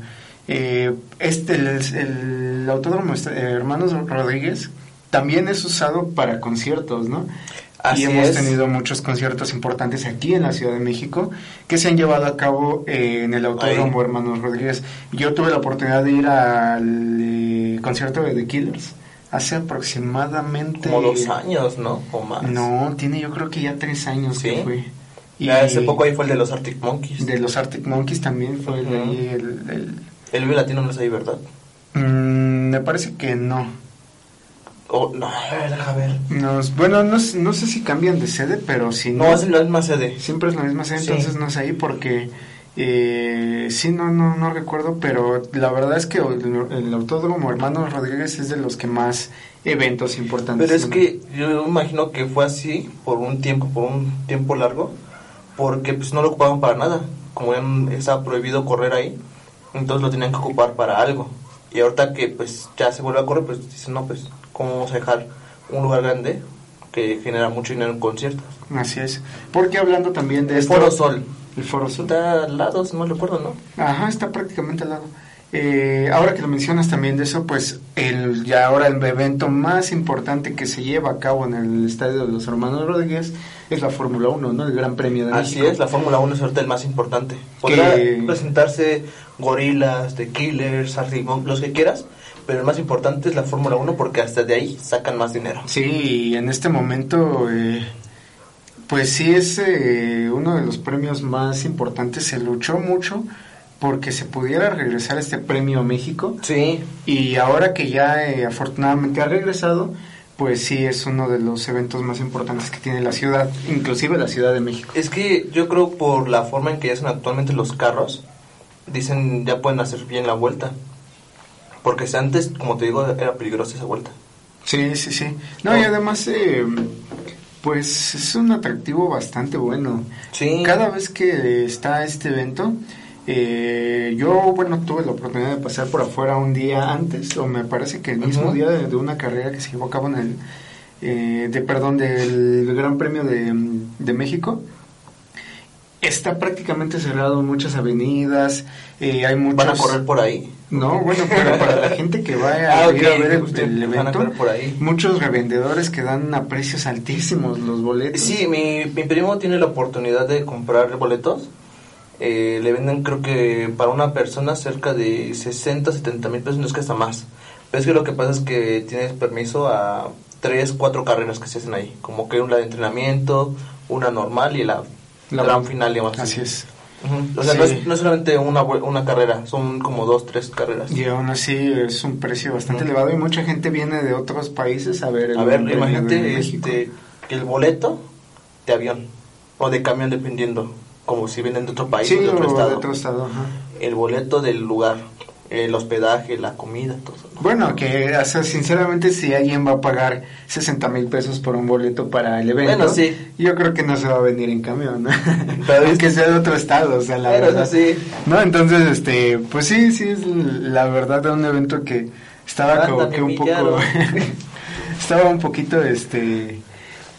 eh, este, el, el Autódromo eh, Hermanos Rodríguez también es usado para conciertos, ¿no? Así y hemos es. tenido muchos conciertos importantes aquí en la Ciudad de México que se han llevado a cabo eh, en el Autódromo. Hermanos Rodríguez. Yo tuve la oportunidad de ir al eh, concierto de The Killers hace aproximadamente... Como dos años, ¿no? O más. No, tiene yo creo que ya tres años ¿Sí? que fue. Ya hace poco ahí fue el de los Arctic Monkeys. De los Arctic Monkeys también fue el de Ujú. ahí, el- el- El Vive Latino no es ahí, ¿verdad? Mm, me parece que no. O, no, a ver, deja ver. No, bueno, no, no sé si cambian de sede, pero si no, No, es la misma sede. siempre es la misma sede, Sí. entonces no sé ahí porque eh, sí, no, no, no recuerdo, pero la verdad es que el, el Autódromo Hermano Rodríguez es de los que más eventos importantes. Pero es que yo imagino que fue así por un tiempo, por un tiempo largo, porque pues no lo ocupaban para nada. Como estaba prohibido correr ahí, entonces lo tenían que ocupar para algo. Y ahorita que pues ya se vuelve a correr, pues dicen, no, pues, ¿cómo vamos a dejar un lugar grande que genera mucho dinero en conciertos? Así es. Porque hablando también de El esto- Foro Sol. El Foro Sol. Está al lado, si no me recuerdo, ¿no? Ajá, está prácticamente al lado. Eh, ahora que lo mencionas también de eso, pues el ya ahora el evento más importante que se lleva a cabo en el estadio de los Hermanos Rodríguez es la Fórmula 1, ¿no? El Gran Premio de Así México. es, la Fórmula 1 es ahorita el más importante. Podrá Que- presentarse gorilas, The Killers, Monkeys, los que quieras, pero el más importante es la Fórmula 1 porque hasta de ahí sacan más dinero. Sí, y en este momento, eh, pues sí es eh, uno de los premios más importantes. Se luchó mucho porque se pudiera regresar este premio a México. Sí, Y ahora que ya eh, afortunadamente ha regresado, pues sí es uno de los eventos más importantes que tiene la ciudad, inclusive la Ciudad de México. es que yo creo por la forma en que hacen actualmente los carros, dicen ya pueden hacer bien la vuelta. Porque antes, como te digo, era peligrosa esa vuelta. Sí, sí, sí. No, y además, eh, pues es un atractivo bastante bueno. Sí. Cada vez que está este evento, eh, yo, bueno, tuve la oportunidad de pasar por afuera un día antes, o me parece que el mismo día de, de una carrera que se llevó a cabo en el, eh, de, perdón, del Gran Premio de, de México. Está prácticamente cerrado muchas avenidas, eh, hay muchos... ¿Van a correr por ahí? No, bueno, pero para la gente que vaya Ah, a ir a ver el, evento, por ahí. muchos revendedores que dan a precios altísimos los boletos. Sí, mi, mi primo tiene la oportunidad de comprar boletos. Eh, le venden creo que para una persona cerca de 60, 70 mil pesos, no es que hasta más. Pero es que lo que pasa es que tienes permiso a 3, 4 carreras que se hacen ahí. Como que una de entrenamiento, una normal y la, La- gran final, digamos. Así es. O sea, Sí. no, es, no es solamente una, una carrera, son como dos, tres carreras. Y aún así es un precio bastante elevado y mucha gente viene de otros países a ver el A ver, imagínate este, que el boleto de avión o de camión, dependiendo, como si vienen de otro país Sí, o de otro o estado. de otro estado, ajá. El boleto del lugar, el hospedaje, la comida, todo eso. ¿no? Bueno, que o sea, sinceramente si alguien va a pagar 60 mil pesos por un boleto para el evento, Bueno, sí. yo creo que no se va a venir en camión, ¿no? Pero es- Aunque sea de otro estado, o sea, la Pero verdad. sí. No, entonces, este, pues sí, sí es la verdad de un evento que estaba como que un poco, estaba un poquito, este,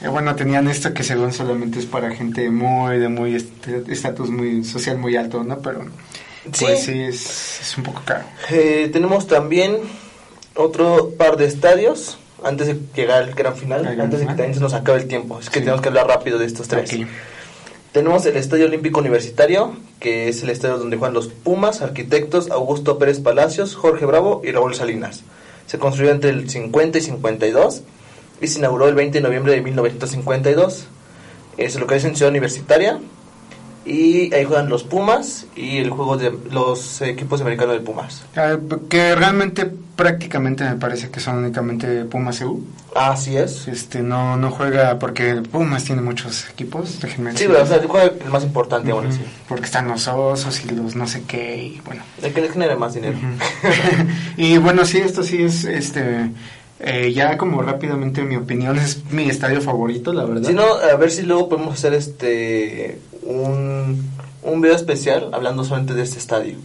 eh, bueno, tenían esto que según solamente es para gente muy, de muy este, estatus muy social muy alto, ¿no? Pero, Sí. pues sí, es, es un poco caro. Eh, tenemos también otro par de estadios antes de llegar al gran final, Al gran antes de que también se nos acabe el tiempo. Es que tenemos que hablar rápido de estos tres. Tenemos el Estadio Olímpico Universitario, que es el estadio donde juegan los Pumas, arquitectos Augusto Pérez Palacios, Jorge Bravo y Raúl Salinas. Se construyó entre el 50 y 52 y se inauguró el 20 de noviembre de 1952. Eh, se localiza en Ciudad Universitaria y ahí juegan los Pumas y el juego de los equipos americanos de Pumas. Ah, que realmente prácticamente me parece que son únicamente Pumas EU. Así es. Este, no, no juega porque Pumas tiene muchos equipos, déjenme Sí, pero o sea, juega el más importante ahora sí. Porque están los osos y los no sé qué, y bueno. El que les genere más dinero. y bueno, sí, esto sí es, este, eh, ya como rápidamente mi opinión es mi estadio favorito, la verdad. Si no, a ver si luego podemos hacer este un, un video especial hablando solamente de este estadio.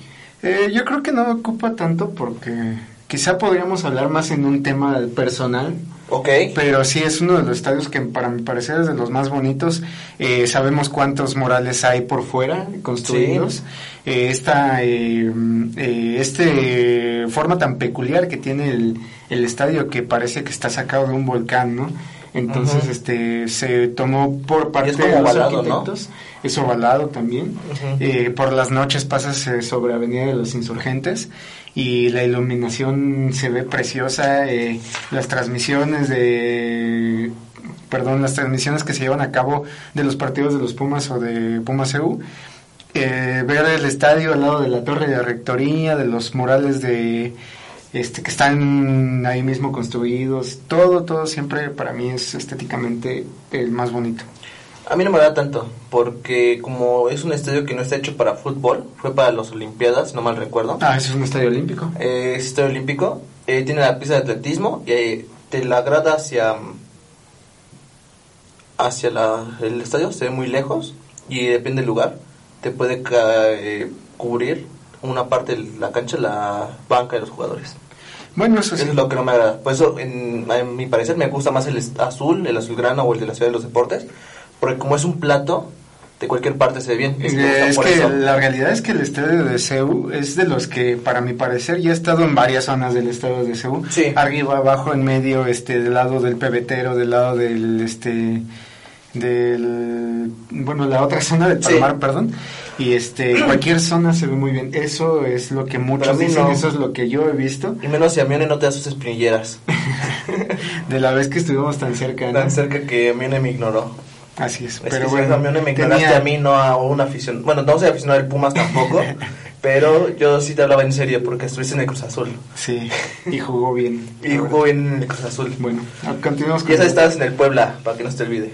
Eh, yo creo que no me ocupa tanto porque quizá podríamos hablar más en un tema personal. ¿Ok? Pero sí es uno de los estadios que para mi parecer es de los más bonitos. Eh, sabemos cuántos murales hay por fuera construidos. Eh, esta eh, eh, este forma tan peculiar que tiene el, el estadio que parece que está sacado de un volcán, ¿no? Entonces, este se tomó por parte de los ovalado, ¿no? arquitectos. es ovalado también. Eh, por las noches pasas eh, sobre Avenida de los Insurgentes y la iluminación se ve preciosa. eh, las transmisiones de, perdón, las transmisiones que se llevan a cabo de los partidos de los Pumas o de Pumas EU. eh, ver el estadio al lado de la torre de rectoría, de los murales de este que están ahí mismo construidos, todo, todo siempre para mí es estéticamente el más bonito. A mí no me da tanto, porque como es un estadio que no está hecho para fútbol, fue para las Olimpiadas, no mal recuerdo. Ah, es un estadio olímpico. Eh, es estadio olímpico, eh, tiene la pista de atletismo y eh, te la grada hacia hacia la- el estadio, se ve muy lejos y depende del lugar, te puede eh, cubrir una parte de la cancha, la banca de los jugadores. Bueno, eso sí. Es lo que no me agrada. Por eso, en, a mi parecer, me gusta más el azul, el azulgrana o el de la Ciudad de los Deportes, porque como es un plato, de cualquier parte se ve bien. Es, gusta Es que la realidad es que el estadio de CEU es de los que, para mi parecer, ya he estado en varias zonas del estadio de CEU. Sí. Arriba, abajo, en medio, este, del lado del pebetero, del lado del, este, del, bueno, la otra zona del Sí. Palmar, perdón. Y este, cualquier zona se ve muy bien. Eso es lo que muchos dicen, no. eso es lo que yo he visto. Y menos si a Mione no te da sus espinilleras. De la vez que estuvimos tan cerca. ¿no? Tan cerca que Mione me ignoró. Así es. Es pero bueno, si a Mione me ignoraste tenía- a mí, no a un aficionado. Bueno, no soy aficionado del Pumas tampoco, pero yo sí te hablaba en serio porque estuviste en el Cruz Azul. Sí, y jugó bien. Y jugó bien en el Cruz Azul. Bueno, continuamos Y esa estabas en el Puebla, para que no se te olvide.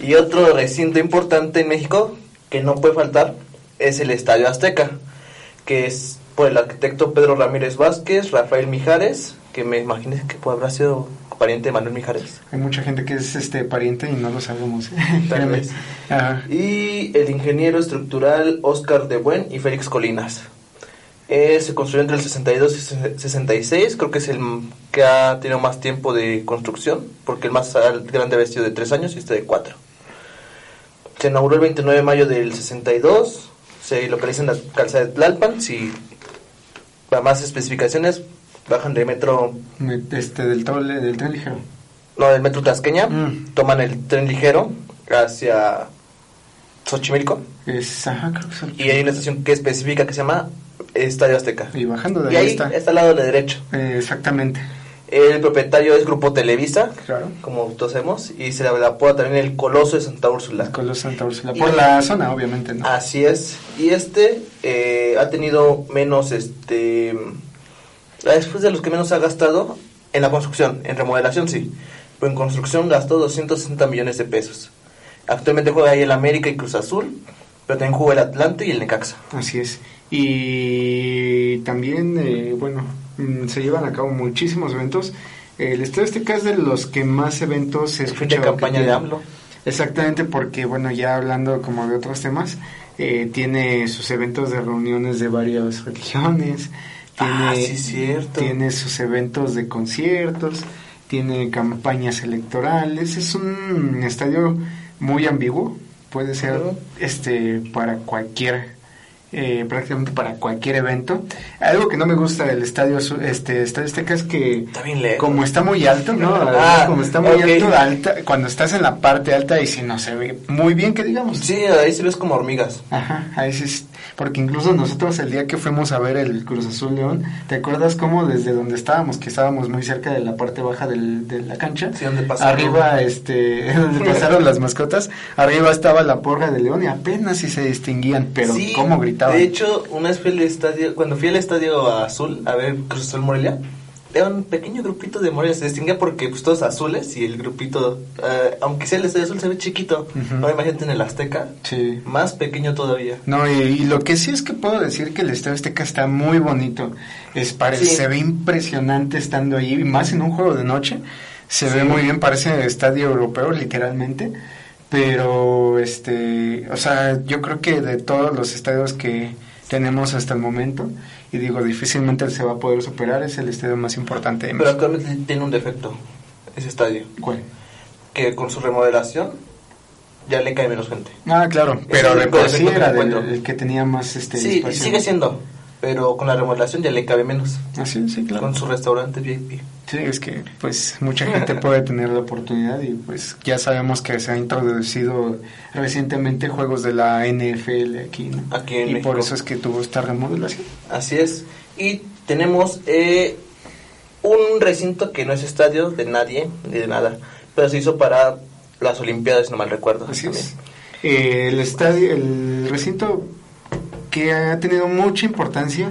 Y otro recinto importante en México que no puede faltar es el Estadio Azteca, que es por el arquitecto Pedro Ramírez Vázquez, Rafael Mijares, que me imagino que pues, habrá sido pariente de Manuel Mijares. Hay mucha gente que es este pariente y no lo sabemos. Tal Créeme. vez. Ajá. Y el ingeniero estructural Oscar de Buen y Félix Colinas. Eh, se construyó entre el 62 y 66, creo que es el que ha tenido más tiempo de construcción, porque el más grande había sido de 3 años y este de 4. Se inauguró el 29 de mayo del 62, se localiza en la calzada de Tlalpan, si para más especificaciones bajan de metro, Me- Este del tole, del tren ligero. no, del metro Tasqueña, Mm. toman el tren ligero hacia Xochimilco. Es, ajá, creo que Y hay una estación que específica que se llama Estadio Azteca. Y bajando de Y ahí, ahí está. está al lado de la derecha. Eh, exactamente. El propietario es Grupo Televisa, Claro. como todos sabemos, y se le apoda también el Coloso de Santa Úrsula. Con los Santa Úrsula. Y- Por la zona, obviamente, ¿no? Así es. Y este eh, ha tenido menos, este, después de los que menos ha gastado en la construcción, en remodelación sí, pero en construcción gastó 260 millones de pesos. Actualmente juega ahí el América y Cruz Azul, pero también juega el Atlante y el Necaxa. Así es. Y también, eh, bueno, mm, se llevan a cabo muchísimos eventos. El Estadio Azteca es de los que más eventos se escucha de campaña de. AMLO. Exactamente, porque bueno, ya hablando como de otros temas, eh, tiene sus eventos de reuniones de varias religiones, tiene, Ah, sí, cierto. tiene sus eventos de conciertos, tiene campañas electorales, es un estadio muy ambiguo, puede ser este para cualquier eh, prácticamente para cualquier evento. Algo que no me gusta del estadio este estadio Azteca es que Está bien lejos. como está muy alto, ¿no? Ah, como está muy ok. alto, alta, cuando estás en la parte alta y si no se ve muy bien que digamos. Sí, ahí sí ves como hormigas. Ajá, ahí sí porque incluso nosotros el día que fuimos a ver el Cruz Azul León, ¿te acuerdas cómo desde donde estábamos, que estábamos muy cerca de la parte baja del- de la cancha? Sí, donde pasaron. Arriba, este, donde pasaron las mascotas, arriba estaba la porra de León y apenas si se distinguían, pero Sí, cómo gritaban. De hecho, una vez fui al estadio, cuando fui al estadio Azul a ver Cruz Azul Morelia, era un pequeño grupito de Morelia, se distinguía porque pues todos azules y el grupito, eh, aunque sea el estadio azul, se ve chiquito. Ujú. No imagínate en el Azteca, Sí. más pequeño todavía. No, y, y lo que sí es que puedo decir que el Estadio Azteca está muy bonito. Es parece, Sí. Se ve impresionante estando ahí, más en un juego de noche. Se Sí. ve muy bien, parece estadio europeo, literalmente. Pero, este, o sea, yo creo que de todos los estadios que tenemos hasta el momento, y digo, difícilmente se va a poder superar, es el estadio más importante de Pero México. actualmente tiene un defecto, ese estadio, ¿Cuál? que con su remodelación ya le cae menos gente. Ah, claro, pero el de por sí era el que tenía más este Sí, y sigue siendo. Pero con la remodelación ya le cabe menos. Así, sí, claro. Con su restaurante VIP. Sí, es que pues mucha gente puede tener la oportunidad y pues ya sabemos que se ha introducido recientemente juegos de la NFL aquí, ¿no? Aquí en y México. por eso es que tuvo esta remodelación. Así es. Y tenemos eh, un recinto que no es estadio de nadie, ni de nada, pero se hizo para las Olimpiadas, si no mal recuerdo. Así también. es. Eh, el estadio, el recinto que ha tenido mucha importancia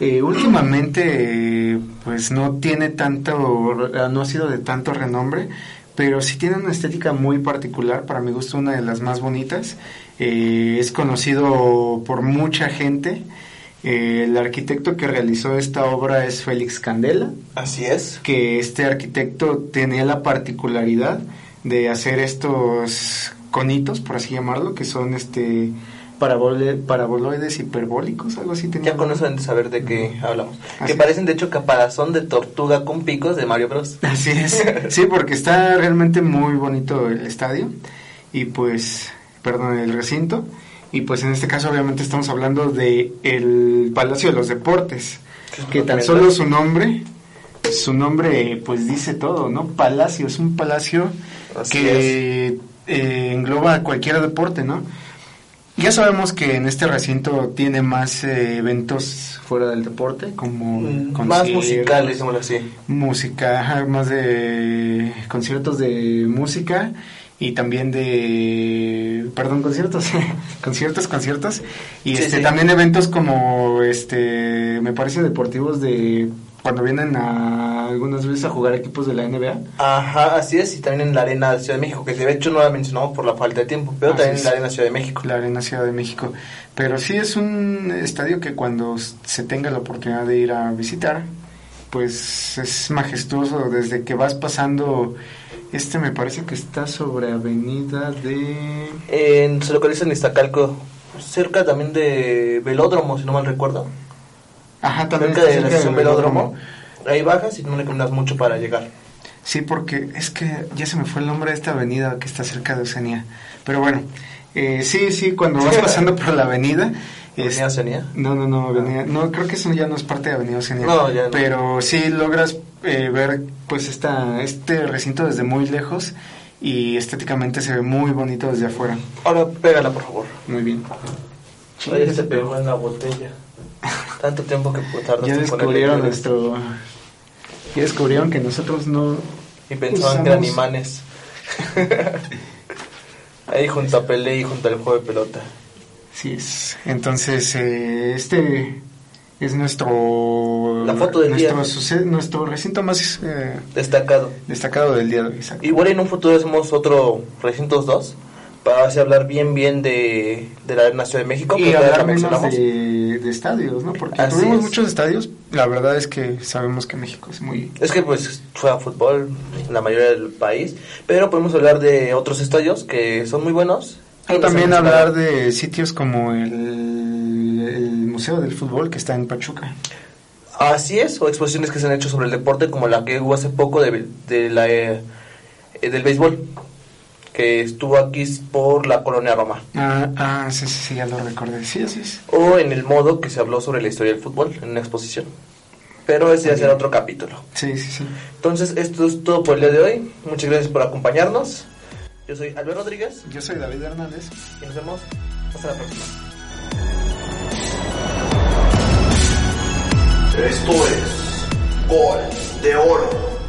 eh, últimamente pues no tiene tanto, no ha sido de tanto renombre, pero sí tiene una estética muy particular, para mi gusto una de las más bonitas. Eh, es conocido por mucha gente. Eh, el arquitecto que realizó esta obra es Félix Candela Así es. que este arquitecto tenía la particularidad de hacer estos conitos, por así llamarlo, que son este paraboloides hiperbólicos, algo así tenía. Ya con eso de saber de qué hablamos. Así Que parecen de hecho caparazón de tortuga con picos de Mario Bros. Así es, sí, porque está realmente muy bonito el estadio y pues, perdón, el recinto. Y pues en este caso obviamente estamos hablando de el Palacio de los Deportes, Que tan solo su nombre, su nombre pues dice todo, ¿no? Palacio, es un palacio Así que eh, engloba cualquier deporte, ¿no? Ya sabemos que en este recinto tiene más eh, eventos fuera del deporte, como Mm, Más musicales, así. música, más de conciertos de música y también de, perdón, conciertos, conciertos, conciertos y Sí, este sí. también eventos como, este, me parece deportivos de cuando vienen a algunas veces a jugar equipos de la NBA. Ajá, así es. Y también en la Arena de Ciudad de México, que de hecho no la mencionamos por la falta de tiempo, pero Así también es. en la Arena Ciudad de México. la Arena Ciudad de México. Pero sí es un estadio que cuando se tenga la oportunidad de ir a visitar, pues es majestuoso desde que vas pasando. Este me parece que está sobre Avenida de. En- se localiza en Iztacalco, cerca también de Velódromo, si no mal recuerdo. Ajá, también Cerca de la cerca estación del Velódromo. Ahí bajas y no le caminas mucho para llegar. Sí, porque es que ya se me fue el nombre de esta avenida que está cerca de Oceanía. Pero bueno, eh, sí, sí, cuando vas pasando por la avenida. es- ¿Avenida Oceanía? No, no, no, avenida, no, creo que eso ya no es parte de Avenida Oceanía. No, ya no. Pero sí logras eh, ver pues esta, este recinto desde muy lejos y estéticamente se ve muy bonito desde afuera. Ahora pégala, por favor. Muy bien. Ahí se pegó en la botella. Tanto tiempo que tardaste Ya descubrieron nuestro... Ya descubrieron que nosotros no... Y pensaban que eran Usamos- imanes. Ahí junto a Pelé y junto al juego de pelota. Sí es. Entonces, eh, este es nuestro... La foto del nuestro, día. suce- nuestro recinto más eh, Destacado. destacado del día de hoy. Igual en un futuro hacemos otro Recintos 2 para así hablar bien bien de, de la Arena Ciudad de México. y hablar la menos de, de estadios, ¿no? Porque Así tuvimos es. muchos estadios. La verdad es que sabemos que México es muy... Es que pues juega fútbol la mayoría del país, pero podemos hablar de otros estadios que son muy buenos. O también hablar de sitios como el, el Museo del Fútbol que está en Pachuca. Así es, o exposiciones que se han hecho sobre el deporte, como la que hubo hace poco de, de la, eh, del béisbol, que estuvo aquí por la colonia Roma. Ah, ah, sí, sí, sí, ya lo recordé. Sí, así es. O en el modo que se habló sobre la historia del fútbol en una exposición. Pero ese ya será otro capítulo. Sí, sí, sí. Entonces, esto es todo por el día de hoy. Muchas gracias por acompañarnos. Yo soy Albert Rodríguez Yo soy David Hernández. y nos vemos hasta la próxima. Esto es Gol de Oro.